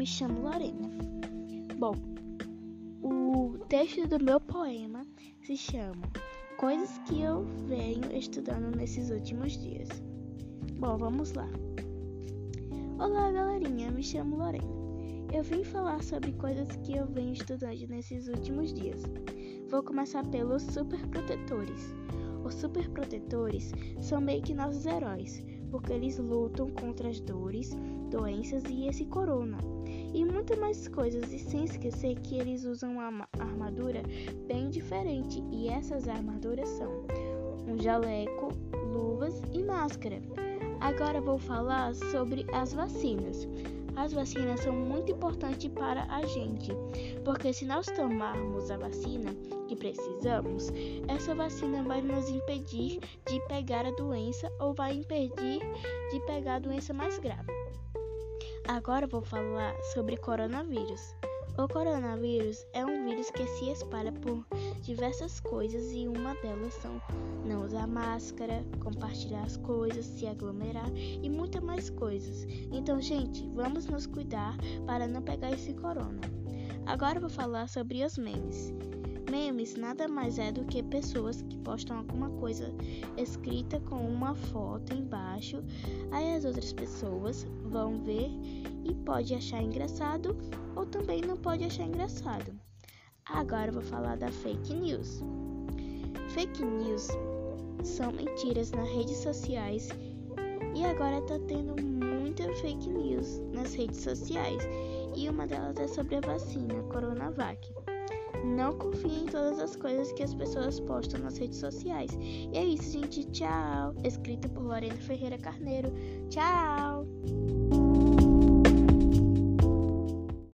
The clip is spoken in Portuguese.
me chamo Lorena. Bom, o texto do meu poema se chama Coisas que eu venho estudando nesses últimos dias. Bom, vamos lá. Olá, galerinha, me chamo Lorena. Eu vim falar sobre coisas que eu venho estudando nesses últimos dias. Vou começar pelos superprotetores. Os superprotetores são meio que nossos heróis, porque eles lutam contra as dores, doenças e esse corona. E muitas mais coisas, e sem esquecer que eles usam uma armadura bem diferente, e essas armaduras são um jaleco, luvas e máscara. Agora vou falar sobre as vacinas. As vacinas são muito importantes para a gente, porque se nós tomarmos a vacina que precisamos, essa vacina vai nos impedir de pegar a doença ou vai impedir de pegar a doença mais grave. Agora vou falar sobre coronavírus. O coronavírus é um vírus que se espalha por diversas coisas e uma delas são não usar máscara, compartilhar as coisas, se aglomerar e muitas mais coisas. Então, gente, vamos nos cuidar para não pegar esse corona. Agora vou falar sobre os memes. Memes nada mais é do que pessoas que postam alguma coisa escrita com uma foto embaixo, aí as outras pessoas vão ver e pode achar engraçado ou também não pode achar engraçado. Agora vou falar da fake news. Fake news são mentiras nas redes sociais e agora tá tendo muita fake news nas redes sociais e uma delas é sobre a vacina Coronavac. Não confie em todas as coisas que as pessoas postam nas redes sociais. E é isso, gente. Tchau. Escrito por Lorena Ferreira Carneiro. Tchau.